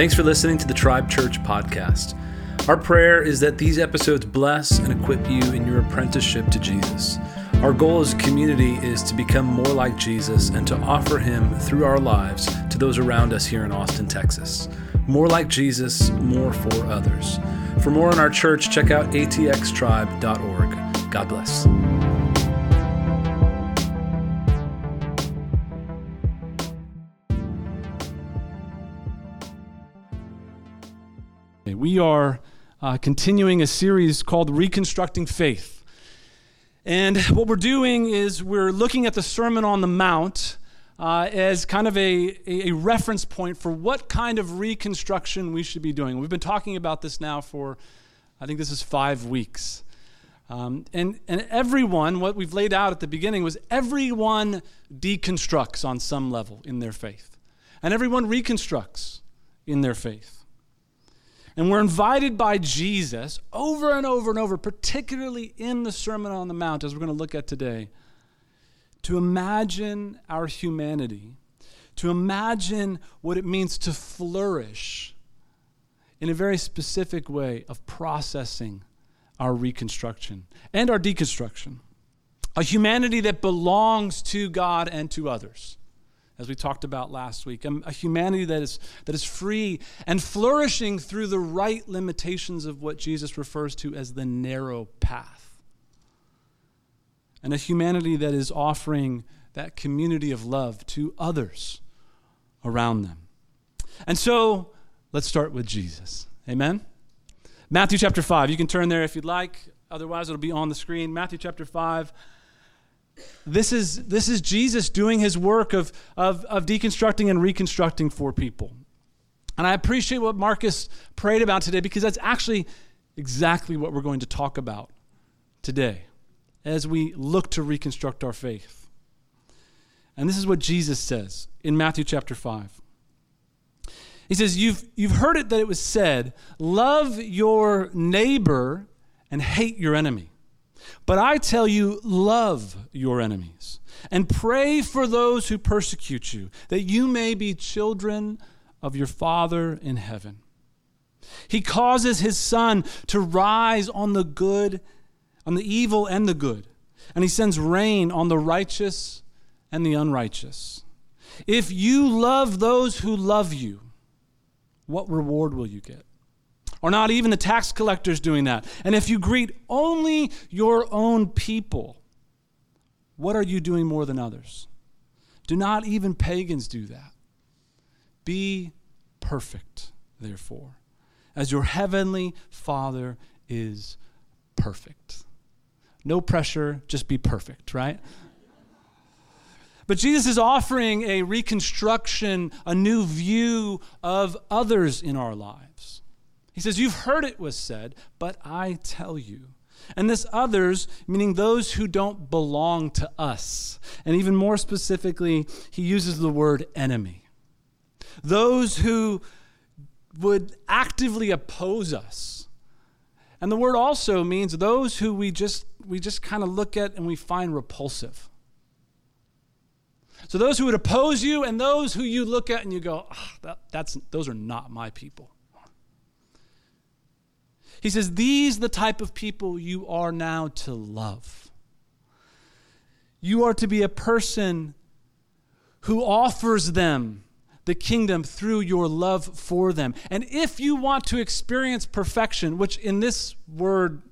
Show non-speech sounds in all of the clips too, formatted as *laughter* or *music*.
Thanks for listening to the Tribe Church podcast. Our prayer is that these episodes bless and equip you in your apprenticeship to Jesus. Our goal as a community is to become more like Jesus and to offer him through our lives to those around us here in Austin, Texas. More like Jesus, more for others. For more on our church, check out atxtribe.org. God bless. We are uh, continuing a series called Reconstructing Faith. And what we're doing is we're looking at the Sermon on the Mount uh, as kind of a, a, reference point for what kind of reconstruction we should be doing. We've been talking about this now for, I think this is five weeks. Um, and, and everyone, what we've laid out at the beginning was everyone deconstructs on some level in their faith, and everyone reconstructs in their faith. And we're invited by Jesus over and over and over, particularly in the Sermon on the Mount, as we're going to look at today, to imagine our humanity, to imagine what it means to flourish in a very specific way of processing our reconstruction and our deconstruction. A humanity that belongs to God and to others as we talked about last week, um, a humanity that is, that is free and flourishing through the right limitations of what Jesus refers to as the narrow path. And a humanity that is offering that community of love to others around them. And so, let's start with Jesus. Amen? Matthew chapter 5. You can turn there if you'd like. Otherwise, it'll be on the screen. Matthew chapter 5 this is, this is Jesus doing his work of, of, of deconstructing and reconstructing for people. And I appreciate what Marcus prayed about today because that's actually exactly what we're going to talk about today as we look to reconstruct our faith. And this is what Jesus says in Matthew chapter 5. He says, You've, you've heard it that it was said, love your neighbor and hate your enemy. But I tell you, love your enemies and pray for those who persecute you, that you may be children of your Father in heaven. He causes his sun to rise on the good, on the evil and the good, and he sends rain on the righteous and the unrighteous. If you love those who love you, what reward will you get? Are not even the tax collectors doing that? And if you greet only your own people, what are you doing more than others? Do not even pagans do that. Be perfect, therefore, as your heavenly Father is perfect. No pressure, just be perfect, right? But Jesus is offering a reconstruction, a new view of others in our lives. He says, You've heard it was said, but I tell you. And this others, meaning those who don't belong to us. And even more specifically, he uses the word enemy. Those who would actively oppose us. And the word also means those who we just we just kind of look at and we find repulsive. So those who would oppose you and those who you look at and you go, oh, that, that's those are not my people. He says, These the type of people you are now to love. You are to be a person who offers them the kingdom through your love for them. And if you want to experience perfection, which in this word,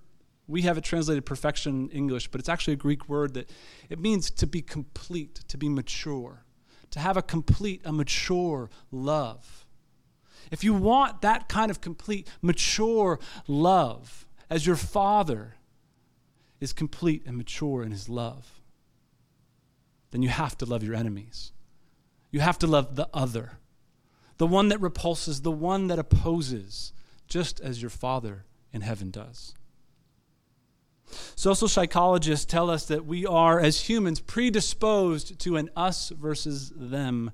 we have it translated perfection in English, but it's actually a Greek word that it means to be complete, to be mature, to have a complete, a mature love. If you want that kind of complete, mature love, as your Father is complete and mature in his love, then you have to love your enemies. You have to love the other, the one that repulses, the one that opposes, just as your Father in heaven does. Social psychologists tell us that we are, as humans, predisposed to an us versus them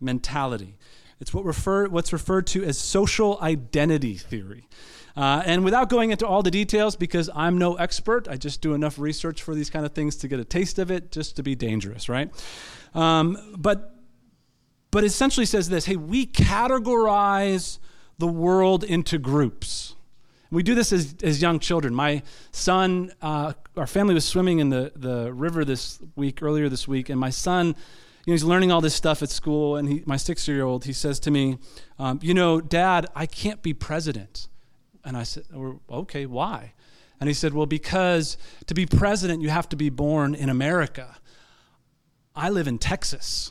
mentality. It's what refer, what's referred to as social identity theory. Uh, and without going into all the details, because I'm no expert, I just do enough research for these kind of things to get a taste of it, just to be dangerous, right? Um, but but essentially says this hey, we categorize the world into groups. We do this as, as young children. My son, uh, our family was swimming in the, the river this week, earlier this week, and my son, you know, he's learning all this stuff at school, and he, my six year old, he says to me, um, You know, Dad, I can't be president. And I said, Okay, why? And he said, Well, because to be president, you have to be born in America. I live in Texas.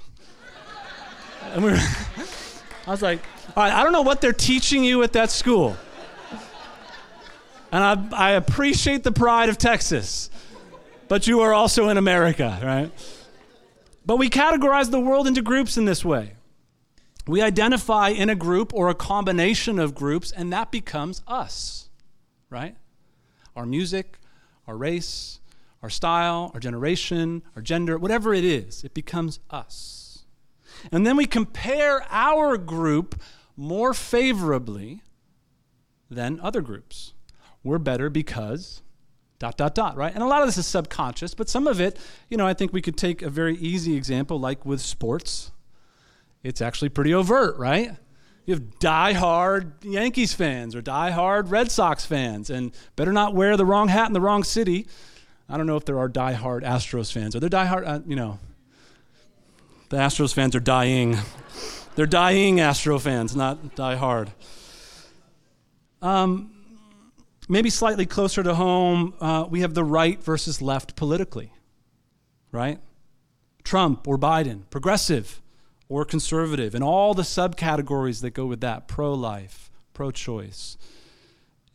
*laughs* and we were, I was like, All right, I don't know what they're teaching you at that school. And I, I appreciate the pride of Texas, but you are also in America, right? But we categorize the world into groups in this way. We identify in a group or a combination of groups, and that becomes us, right? Our music, our race, our style, our generation, our gender, whatever it is, it becomes us. And then we compare our group more favorably than other groups we're better because dot dot dot right? And a lot of this is subconscious but some of it you know i think we could take a very easy example like with sports. It's actually pretty overt right? You have die-hard yankees fans or die-hard red sox fans and better not wear the wrong hat in the wrong city. I don't know if there are die-hard astros fans. Are there die-hard uh, you know the astros fans are dying. They're dying astro fans not die-hard. Um, maybe slightly closer to home, uh, we have the right versus left politically, right? Trump or Biden, progressive or conservative, and all the subcategories that go with that pro life, pro choice,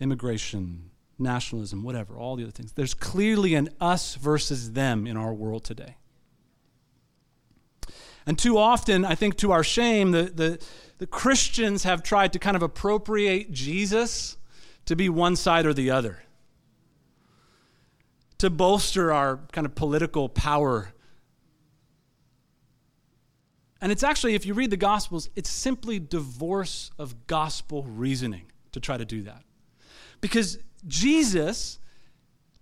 immigration, nationalism, whatever, all the other things. There's clearly an us versus them in our world today. And too often, I think to our shame, the, the, the Christians have tried to kind of appropriate Jesus to be one side or the other, to bolster our kind of political power. And it's actually, if you read the Gospels, it's simply divorce of gospel reasoning to try to do that. Because Jesus,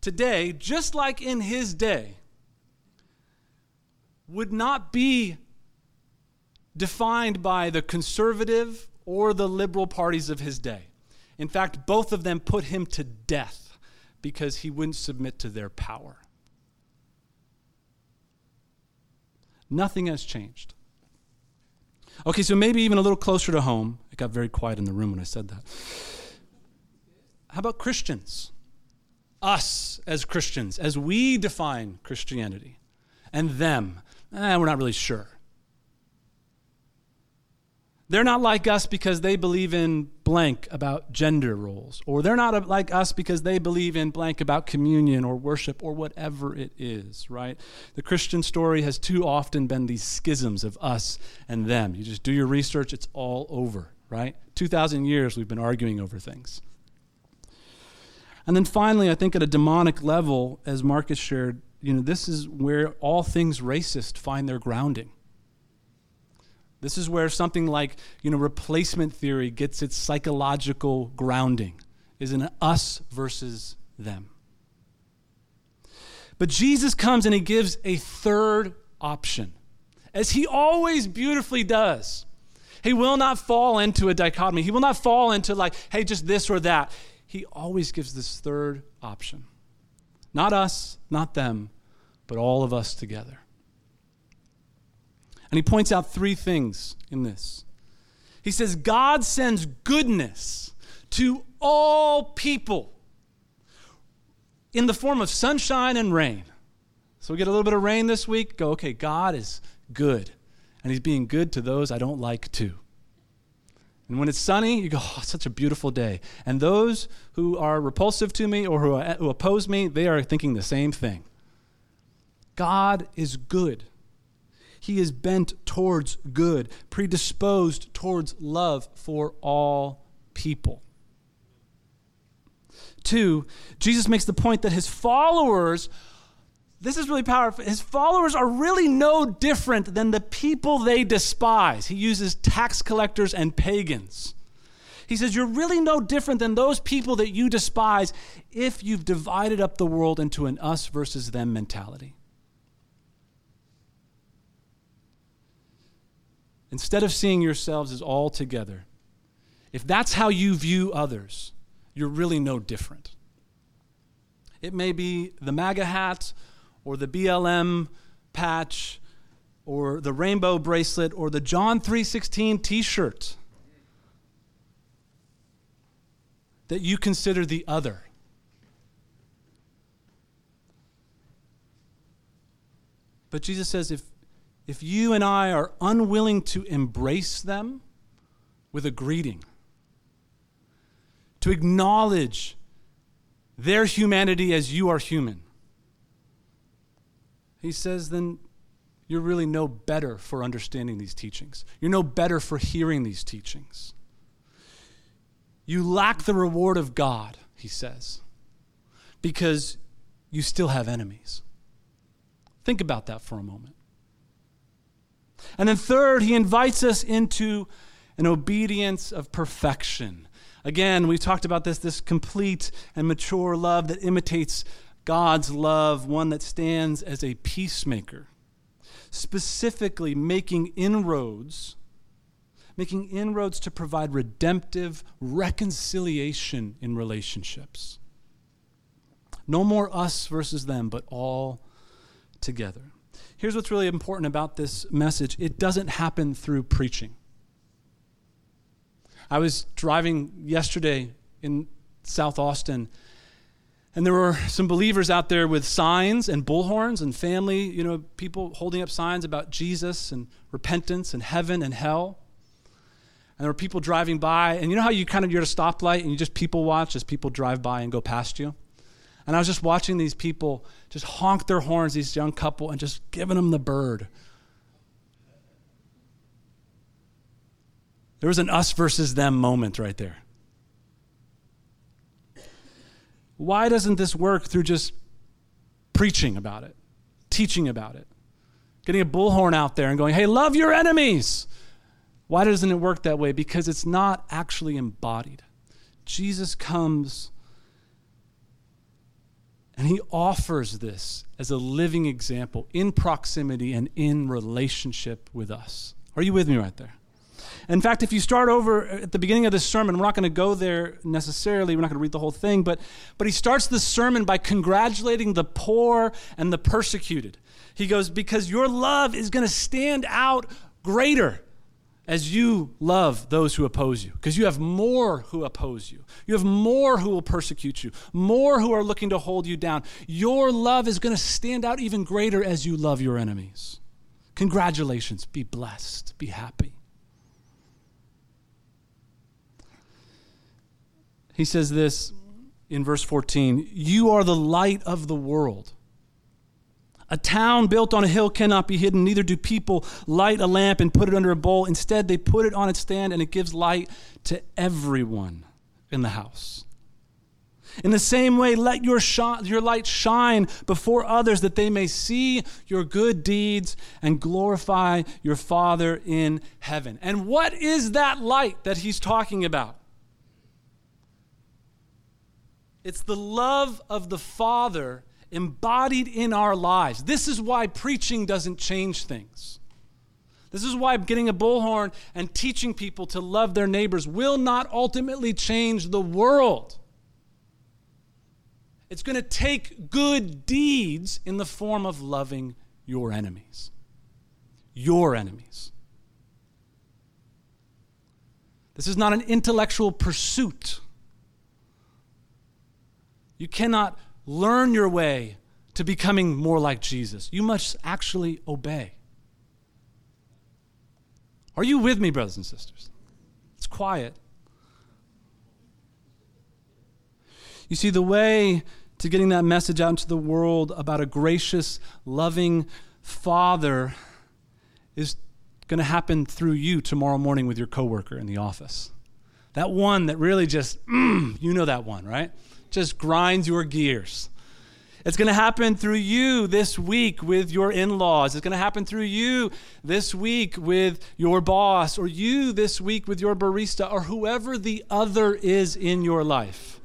today, just like in his day, would not be defined by the conservative or the liberal parties of his day. In fact, both of them put him to death because he wouldn't submit to their power. Nothing has changed. Okay, so maybe even a little closer to home. It got very quiet in the room when I said that. How about Christians? Us as Christians, as we define Christianity, and them. Eh, we're not really sure. They're not like us because they believe in blank about gender roles, or they're not uh, like us because they believe in blank about communion or worship or whatever it is, right? The Christian story has too often been these schisms of us and them. You just do your research, it's all over, right? 2,000 years we've been arguing over things. And then finally, I think at a demonic level, as Marcus shared, you know, this is where all things racist find their grounding. This is where something like, you know, replacement theory gets its psychological grounding, is an us versus them. But Jesus comes and he gives a third option, as he always beautifully does. He will not fall into a dichotomy. He will not fall into, like, hey, just this or that. He always gives this third option. Not us, not them, but all of us together. And he points out three things in this. He says, God sends goodness to all people in the form of sunshine and rain. So we get a little bit of rain this week, go, okay, God is good. And he's being good to those I don't like too. And when it's sunny, you go, oh, such a beautiful day. And those who are repulsive to me or who, who oppose me, they are thinking the same thing. God is good. He is bent towards good, predisposed towards love for all people. Two, Jesus makes the point that his followers, this is really powerful, his followers are really no different than the people they despise. He uses tax collectors and pagans. He says, You're really no different than those people that you despise if you've divided up the world into an us versus them mentality. Instead of seeing yourselves as all together, if that's how you view others, you're really no different. It may be the MAGA hat or the BLM patch or the rainbow bracelet or the John 3:16 t-shirt that you consider the other. But Jesus says if if you and I are unwilling to embrace them with a greeting, to acknowledge their humanity as you are human, he says, then you're really no better for understanding these teachings. You're no better for hearing these teachings. You lack the reward of God, he says, because you still have enemies. Think about that for a moment. And then, third, he invites us into an obedience of perfection. Again, we've talked about this this complete and mature love that imitates God's love, one that stands as a peacemaker, specifically making inroads, making inroads to provide redemptive reconciliation in relationships. No more us versus them, but all together. Here's what's really important about this message it doesn't happen through preaching. I was driving yesterday in South Austin, and there were some believers out there with signs and bullhorns and family, you know, people holding up signs about Jesus and repentance and heaven and hell. And there were people driving by, and you know how you kind of you're at a stoplight and you just people watch as people drive by and go past you? And I was just watching these people just honk their horns, these young couple, and just giving them the bird. There was an us versus them moment right there. Why doesn't this work through just preaching about it, teaching about it, getting a bullhorn out there and going, hey, love your enemies? Why doesn't it work that way? Because it's not actually embodied. Jesus comes and he offers this as a living example in proximity and in relationship with us. Are you with me right there? In fact, if you start over at the beginning of this sermon, we're not going to go there necessarily. We're not going to read the whole thing, but, but he starts the sermon by congratulating the poor and the persecuted. He goes, Because your love is going to stand out greater as you love those who oppose you, because you have more who oppose you. You have more who will persecute you, more who are looking to hold you down. Your love is going to stand out even greater as you love your enemies. Congratulations. Be blessed. Be happy. He says this in verse 14 You are the light of the world. A town built on a hill cannot be hidden, neither do people light a lamp and put it under a bowl. Instead, they put it on its stand and it gives light to everyone in the house. In the same way, let your, your light shine before others that they may see your good deeds and glorify your Father in heaven. And what is that light that he's talking about? It's the love of the Father embodied in our lives. This is why preaching doesn't change things. This is why getting a bullhorn and teaching people to love their neighbors will not ultimately change the world. It's going to take good deeds in the form of loving your enemies. Your enemies. This is not an intellectual pursuit. You cannot learn your way to becoming more like Jesus. You must actually obey. Are you with me, brothers and sisters? It's quiet. You see, the way to getting that message out into the world about a gracious, loving Father is going to happen through you tomorrow morning with your coworker in the office. That one that really just, mm, you know that one, right? Just grinds your gears. It's going to happen through you this week with your in laws. It's going to happen through you this week with your boss, or you this week with your barista, or whoever the other is in your life.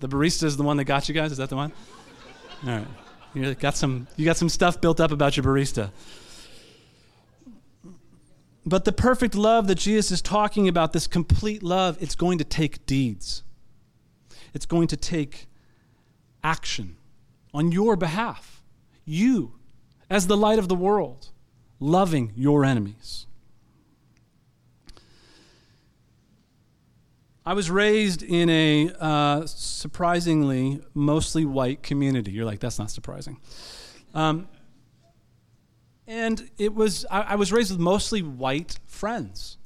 The barista is the one that got you guys? Is that the one? All right. You got some, you got some stuff built up about your barista. but the perfect love that Jesus is talking about, this complete love, it's going to take deeds. It's going to take action on your behalf. You, as the light of the world, loving your enemies. I was raised in a uh, surprisingly mostly white community. You're like, that's not surprising. Um, and it was, I, I, was raised with mostly white friends.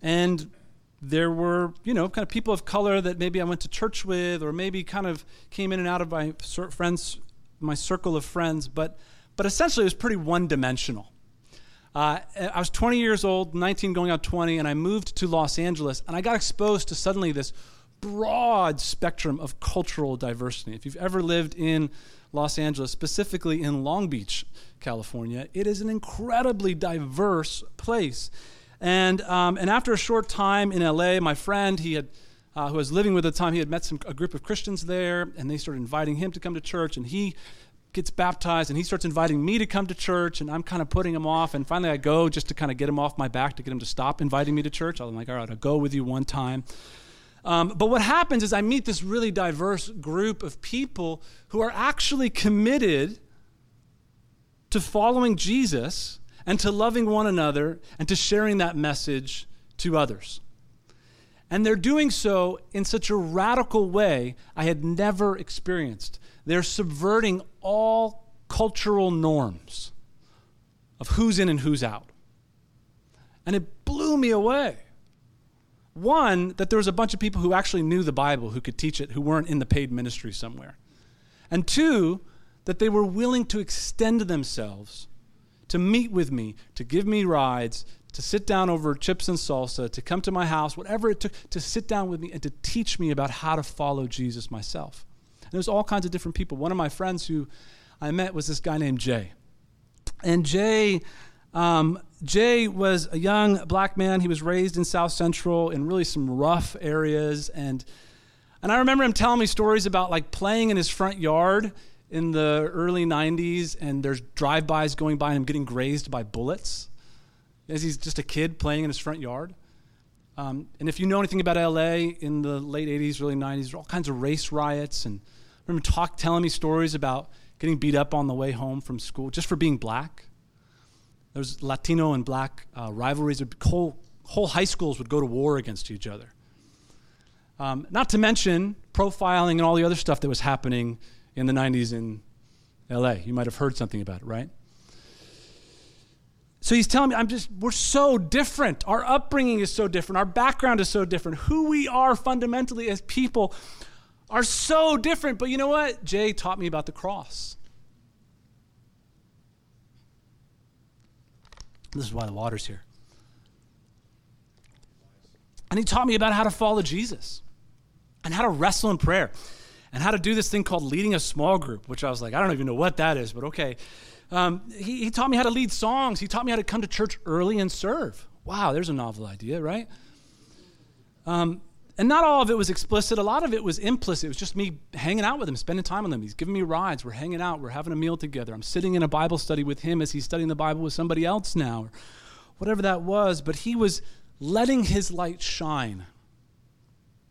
And there were, you know, kind of people of color that maybe I went to church with, or maybe kind of came in and out of my friends, my circle of friends. But, but essentially, it was pretty one dimensional. Uh, I was 20 years old, 19 going on 20, and I moved to Los Angeles, and I got exposed to suddenly this broad spectrum of cultural diversity. If you've ever lived in Los Angeles, specifically in Long Beach, California, it is an incredibly diverse place. And, um, and after a short time in LA, my friend, he had, uh, who was living with at the time, he had met some, a group of Christians there, and they started inviting him to come to church, and he gets baptized and he starts inviting me to come to church and I'm kind of putting him off and finally I go just to kind of get him off my back to get him to stop inviting me to church. I'm like, all right, I'll go with you one time. Um, but what happens is I meet this really diverse group of people who are actually committed to following Jesus and to loving one another and to sharing that message to others. And they're doing so in such a radical way I had never experienced. They're subverting all cultural norms of who's in and who's out. And it blew me away. One, that there was a bunch of people who actually knew the Bible, who could teach it, who weren't in the paid ministry somewhere. And two, that they were willing to extend themselves to meet with me, to give me rides, to sit down over chips and salsa, to come to my house, whatever it took, to sit down with me and to teach me about how to follow Jesus myself. And there's all kinds of different people. One of my friends who I met was this guy named Jay. And Jay, um, Jay was a young black man. He was raised in South Central in really some rough areas. And, and I remember him telling me stories about like playing in his front yard in the early 90s and there's drive-bys going by and him getting grazed by bullets as he's just a kid playing in his front yard. Um, and if you know anything about LA in the late 80s, early 90s, there were all kinds of race riots and remember talk, telling me stories about getting beat up on the way home from school just for being black. There's Latino and black uh, rivalries. Whole, whole high schools would go to war against each other. Um, not to mention profiling and all the other stuff that was happening in the 90s in LA. You might have heard something about it, right? So he's telling me, I'm just, we're so different. Our upbringing is so different. Our background is so different. Who we are fundamentally as people are so different. But you know what? Jay taught me about the cross. This is why the water's here. And he taught me about how to follow Jesus and how to wrestle in prayer and how to do this thing called leading a small group, which I was like, I don't even know what that is, but okay. Um, he, he taught me how to lead songs. He taught me how to come to church early and serve. Wow, there's a novel idea, right? Um, and not all of it was explicit. A lot of it was implicit. It was just me hanging out with him, spending time with him. He's giving me rides. We're hanging out. We're having a meal together. I'm sitting in a Bible study with him as he's studying the Bible with somebody else now, or whatever that was. But he was letting his light shine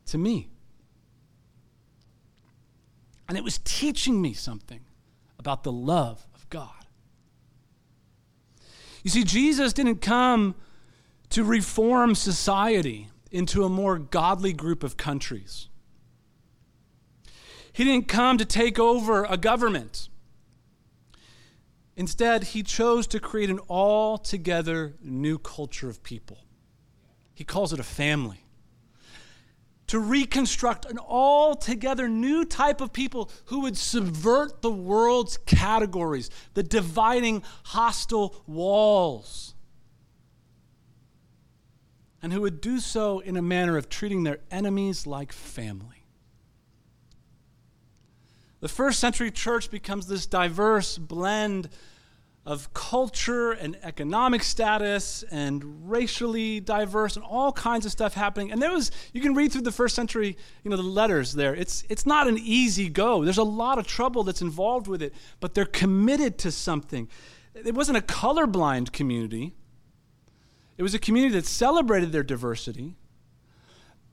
to me. And it was teaching me something about the love of God. You see, Jesus didn't come to reform society into a more godly group of countries. He didn't come to take over a government. Instead, he chose to create an altogether new culture of people. He calls it a family. To reconstruct an altogether new type of people who would subvert the world's categories, the dividing hostile walls and who would do so in a manner of treating their enemies like family. The first century church becomes this diverse blend of culture and economic status and racially diverse and all kinds of stuff happening. And there was you can read through the first century, you know, the letters there. It's it's not an easy go. There's a lot of trouble that's involved with it, but they're committed to something. It wasn't a colorblind community. It was a community that celebrated their diversity,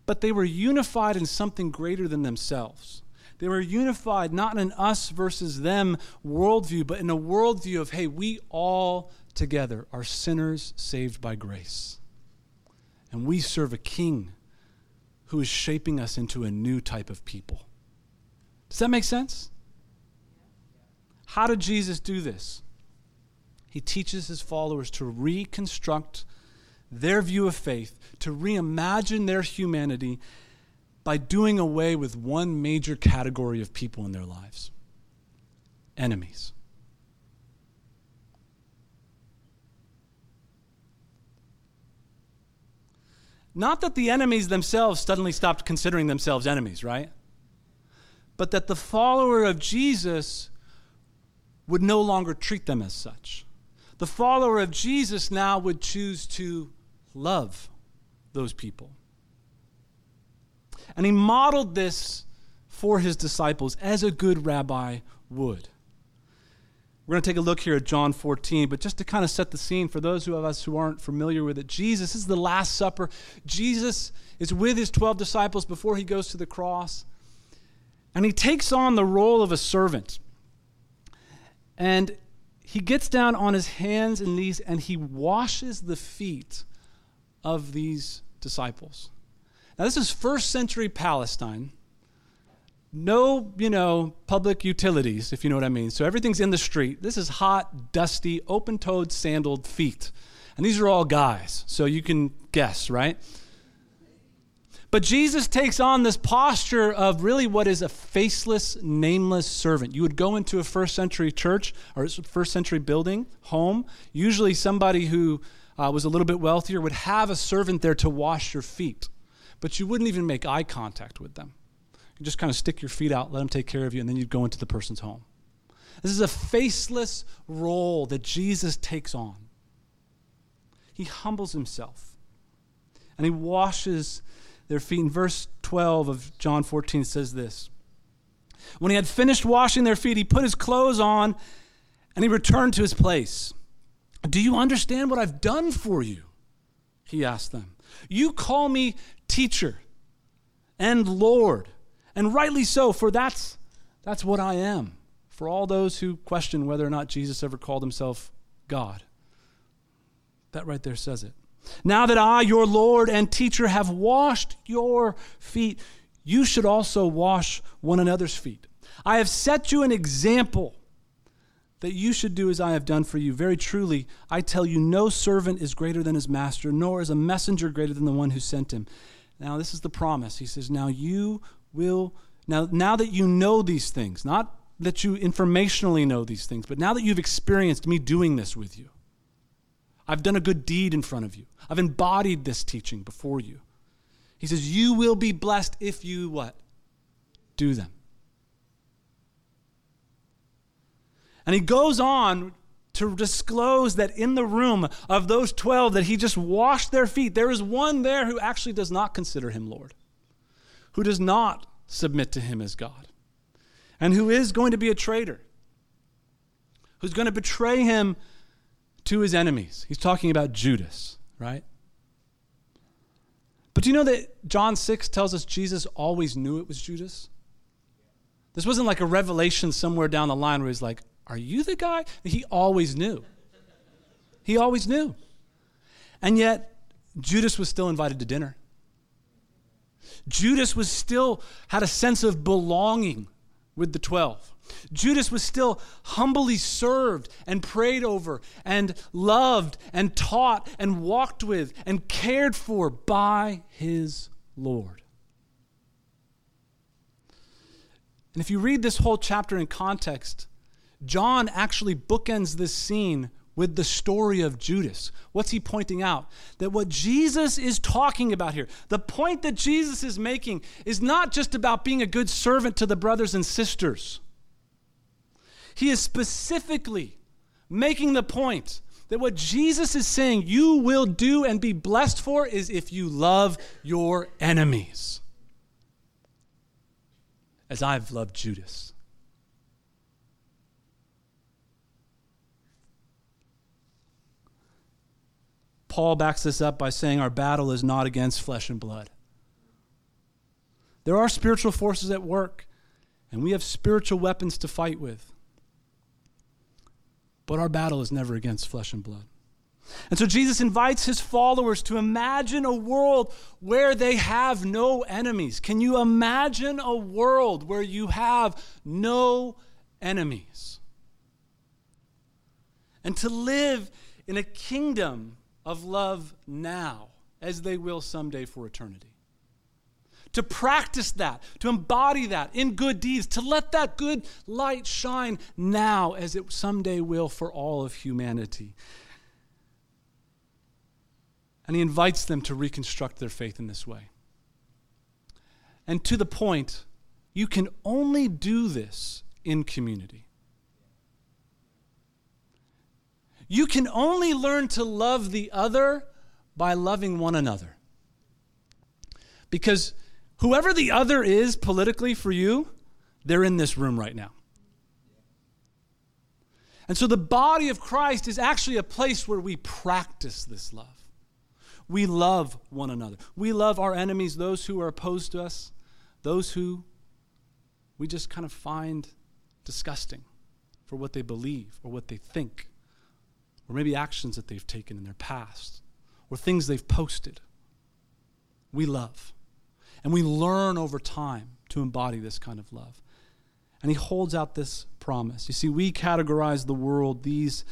but they were unified in something greater than themselves. They were unified not in an us versus them worldview, but in a worldview of, hey, we all together are sinners saved by grace. And we serve a king who is shaping us into a new type of people. Does that make sense? How did Jesus do this? He teaches his followers to reconstruct their view of faith, to reimagine their humanity by doing away with one major category of people in their lives enemies. Not that the enemies themselves suddenly stopped considering themselves enemies, right? But that the follower of Jesus would no longer treat them as such. The follower of Jesus now would choose to love those people. And he modeled this for his disciples as a good rabbi would. We're going to take a look here at John 14, but just to kind of set the scene for those of us who aren't familiar with it, Jesus is the Last Supper. Jesus is with his 12 disciples before he goes to the cross, and he takes on the role of a servant. And he gets down on his hands and knees and he washes the feet of these disciples. Now, this is first century Palestine. No, you know, public utilities, if you know what I mean. So everything's in the street. This is hot, dusty, open toed, sandaled feet. And these are all guys, so you can guess, right? But Jesus takes on this posture of really what is a faceless, nameless servant. You would go into a first century church or first century building, home. Usually, somebody who uh, was a little bit wealthier would have a servant there to wash your feet, but you wouldn't even make eye contact with them. You just kind of stick your feet out, let them take care of you, and then you'd go into the person's home. This is a faceless role that Jesus takes on. He humbles himself and he washes their feet. In verse 12 of John 14 says this When he had finished washing their feet, he put his clothes on and he returned to his place. Do you understand what I've done for you? He asked them. You call me teacher and Lord, and rightly so, for that's, that's what I am. For all those who question whether or not Jesus ever called himself God, that right there says it. Now that I, your Lord and teacher, have washed your feet, you should also wash one another's feet. I have set you an example that you should do as I have done for you. Very truly, I tell you, no servant is greater than his master, nor is a messenger greater than the one who sent him. Now, this is the promise. He says, Now you will, now, now that you know these things, not that you informationally know these things, but now that you've experienced me doing this with you, I've done a good deed in front of you. I've embodied this teaching before you. He says, You will be blessed if you what? Do them. And he goes on to disclose that in the room of those 12 that he just washed their feet, there is one there who actually does not consider him Lord, who does not submit to him as God, and who is going to be a traitor, who's going to betray him to his enemies. He's talking about Judas, right? But do you know that John 6 tells us Jesus always knew it was Judas? This wasn't like a revelation somewhere down the line where he's like, Are you the guy? He always knew. He always knew. And yet, Judas was still invited to dinner. Judas was still had a sense of belonging with the 12. Judas was still humbly served and prayed over and loved and taught and walked with and cared for by his Lord. And if you read this whole chapter in context, John actually bookends this scene with the story of Judas. What's he pointing out? That what Jesus is talking about here, the point that Jesus is making, is not just about being a good servant to the brothers and sisters. He is specifically making the point that what Jesus is saying you will do and be blessed for is if you love your enemies, as I've loved Judas. Paul backs this up by saying our battle is not against flesh and blood. There are spiritual forces at work, and we have spiritual weapons to fight with. But our battle is never against flesh and blood. And so Jesus invites his followers to imagine a world where they have no enemies. Can you imagine a world where you have no enemies? And to live in a kingdom of love now, as they will someday for eternity to practice that, to embody that in good deeds, to let that good light shine now as it someday will for all of humanity. And he invites them to reconstruct their faith in this way. And to the point, you can only do this in community. You can only learn to love the other by loving one another. Because Whoever the other is politically for you, they're in this room right now. And so the body of Christ is actually a place where we practice this love. We love one another. We love our enemies, those who are opposed to us, those who we just kind of find disgusting for what they believe or what they think, or maybe actions that they've taken in their past, or things they've posted. We love. And we learn over time to embody this kind of love. And he holds out this promise. You see, we categorize the world, these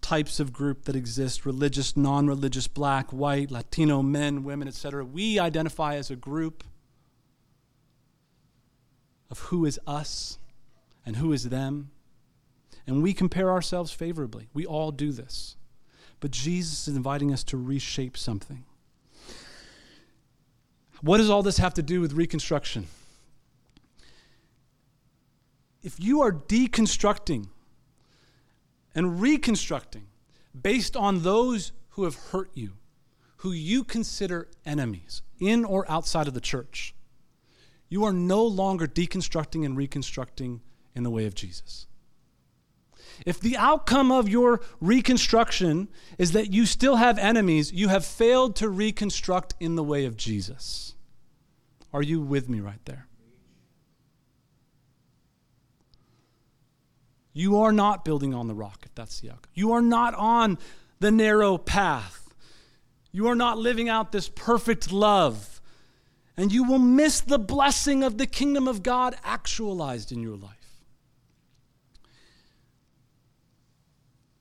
types of group that exist religious, non religious, black, white, Latino, men, women, etc. We identify as a group of who is us and who is them. And we compare ourselves favorably. We all do this. But Jesus is inviting us to reshape something. What does all this have to do with reconstruction? If you are deconstructing and reconstructing based on those who have hurt you, who you consider enemies, in or outside of the church, you are no longer deconstructing and reconstructing in the way of Jesus. If the outcome of your reconstruction is that you still have enemies, you have failed to reconstruct in the way of Jesus. Are you with me right there? You are not building on the rock, if that's the outcome. You are not on the narrow path. You are not living out this perfect love. And you will miss the blessing of the kingdom of God actualized in your life.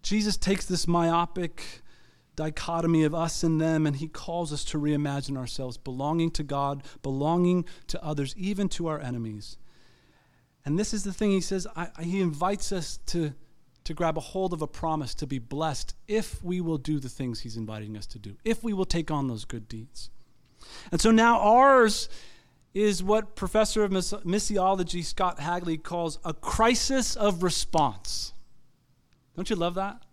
Jesus takes this myopic, dichotomy of us and them, and he calls us to reimagine ourselves, belonging to God, belonging to others, even to our enemies. And this is the thing he says, I, he invites us to, to grab a hold of a promise to be blessed if we will do the things he's inviting us to do, if we will take on those good deeds. And so now ours is what Professor of Missiology Scott Hagley calls a crisis of response. Don't you love that?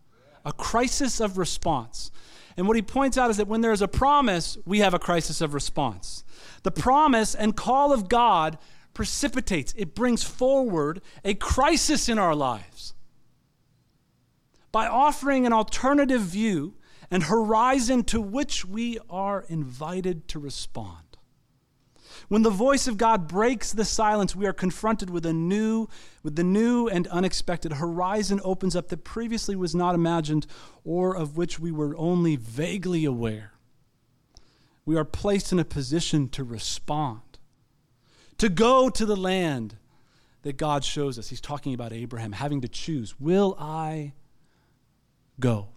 a crisis of response. And what he points out is that when there is a promise, we have a crisis of response. The promise and call of God precipitates, it brings forward a crisis in our lives. By offering an alternative view and horizon to which we are invited to respond. When the voice of God breaks the silence, we are confronted with a new, with the new and unexpected horizon opens up that previously was not imagined or of which we were only vaguely aware. We are placed in a position to respond, to go to the land that God shows us. He's talking about Abraham having to choose Will I go?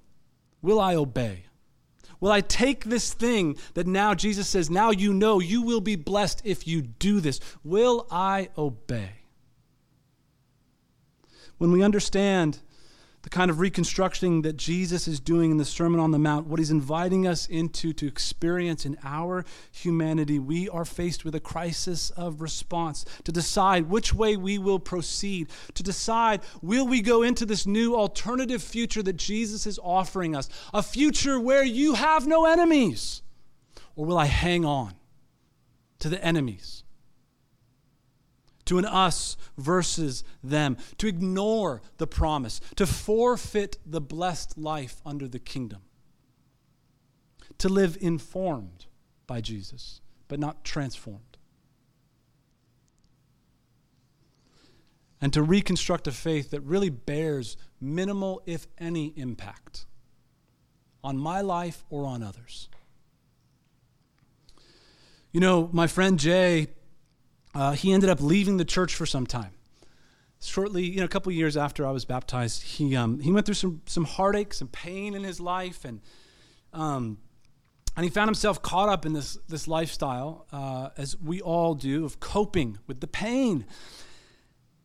Will I obey? Will I take this thing that now Jesus says, now you know you will be blessed if you do this? Will I obey? When we understand the kind of reconstructing that Jesus is doing in the Sermon on the Mount, what he's inviting us into to experience in our humanity, we are faced with a crisis of response to decide which way we will proceed, to decide will we go into this new alternative future that Jesus is offering us, a future where you have no enemies, or will I hang on to the enemies? To an us versus them, to ignore the promise, to forfeit the blessed life under the kingdom. to live informed by Jesus, but not transformed. And to reconstruct a faith that really bears minimal, if any, impact on my life or on others. You know, my friend Jay, uh, he ended up leaving the church for some time. Shortly, you know, a couple years after I was baptized, he, um, he went through some, some heartache, some pain in his life, and um, and he found himself caught up in this, this lifestyle, uh, as we all do, of coping with the pain.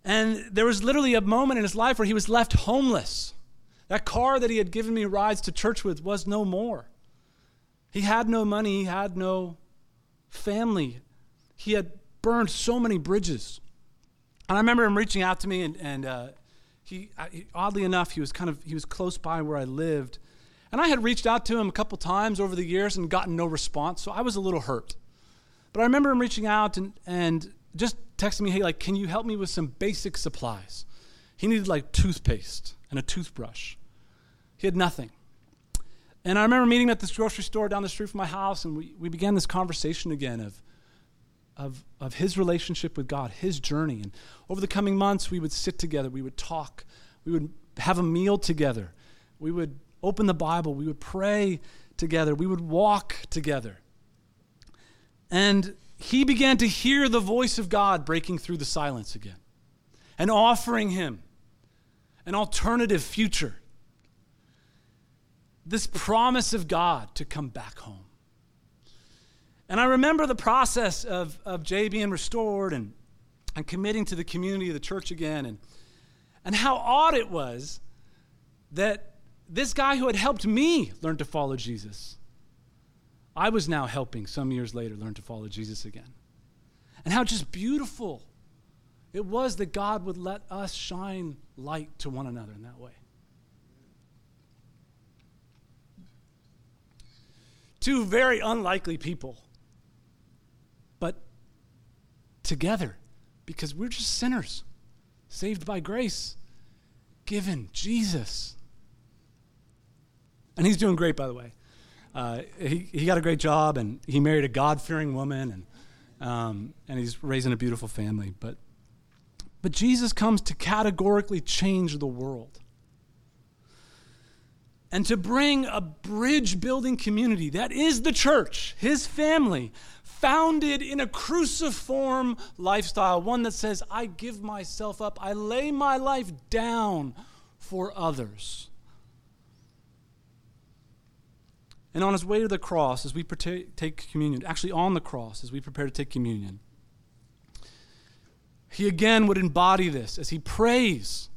And there was literally a moment in his life where he was left homeless. That car that he had given me rides to church with was no more. He had no money, he had no family. He had burned so many bridges. And I remember him reaching out to me, and, and uh, he, oddly enough, he was kind of he was close by where I lived, and I had reached out to him a couple times over the years and gotten no response, so I was a little hurt. But I remember him reaching out and, and just texting me, hey, like, can you help me with some basic supplies? He needed like toothpaste and a toothbrush. He had nothing. And I remember meeting at this grocery store down the street from my house, and we, we began this conversation again of, of, of his relationship with God, his journey. And over the coming months, we would sit together, we would talk, we would have a meal together, we would open the Bible, we would pray together, we would walk together. And he began to hear the voice of God breaking through the silence again and offering him an alternative future. This promise of God to come back home. And I remember the process of, of Jay being restored and, and committing to the community of the church again, and, and how odd it was that this guy who had helped me learn to follow Jesus, I was now helping some years later learn to follow Jesus again. And how just beautiful it was that God would let us shine light to one another in that way. Two very unlikely people, but together because we're just sinners, saved by grace, given Jesus. And he's doing great, by the way. Uh, he, he got a great job, and he married a God fearing woman, and, um, and he's raising a beautiful family. But, but Jesus comes to categorically change the world and to bring a bridge building community that is the church, his family, founded in a cruciform lifestyle, one that says, I give myself up, I lay my life down for others. And on his way to the cross, as we take communion, actually on the cross, as we prepare to take communion, he again would embody this as he prays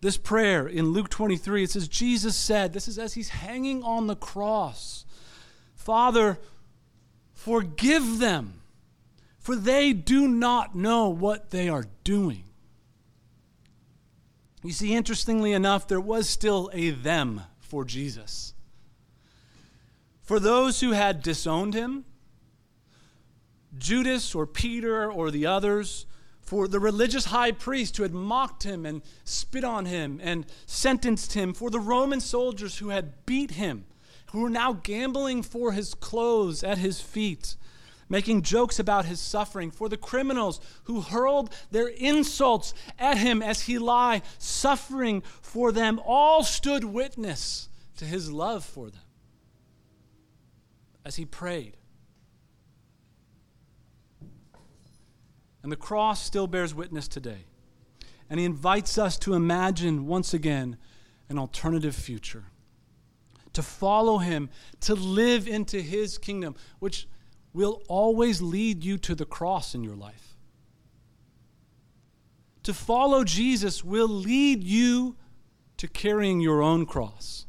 this prayer in Luke 23. It says, Jesus said, this is as he's hanging on the cross, Father, forgive them, for they do not know what they are doing. You see, interestingly enough, there was still a them for Jesus. For those who had disowned him, Judas or Peter or the others, for the religious high priest who had mocked him and spit on him and sentenced him, for the Roman soldiers who had beat him, who were now gambling for his clothes at his feet, making jokes about his suffering, for the criminals who hurled their insults at him as he lay suffering for them, all stood witness to his love for them as he prayed. And the cross still bears witness today. And he invites us to imagine once again an alternative future, to follow him, to live into his kingdom, which will always lead you to the cross in your life. To follow Jesus will lead you to carrying your own cross.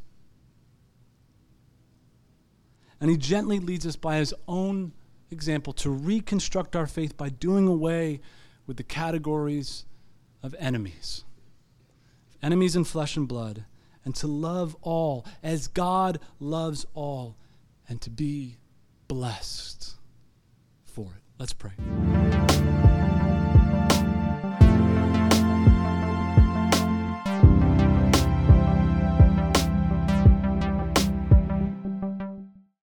And he gently leads us by his own example to reconstruct our faith by doing away with the categories of enemies, enemies in flesh and blood, and to love all as God loves all, and to be blessed for it. Let's pray.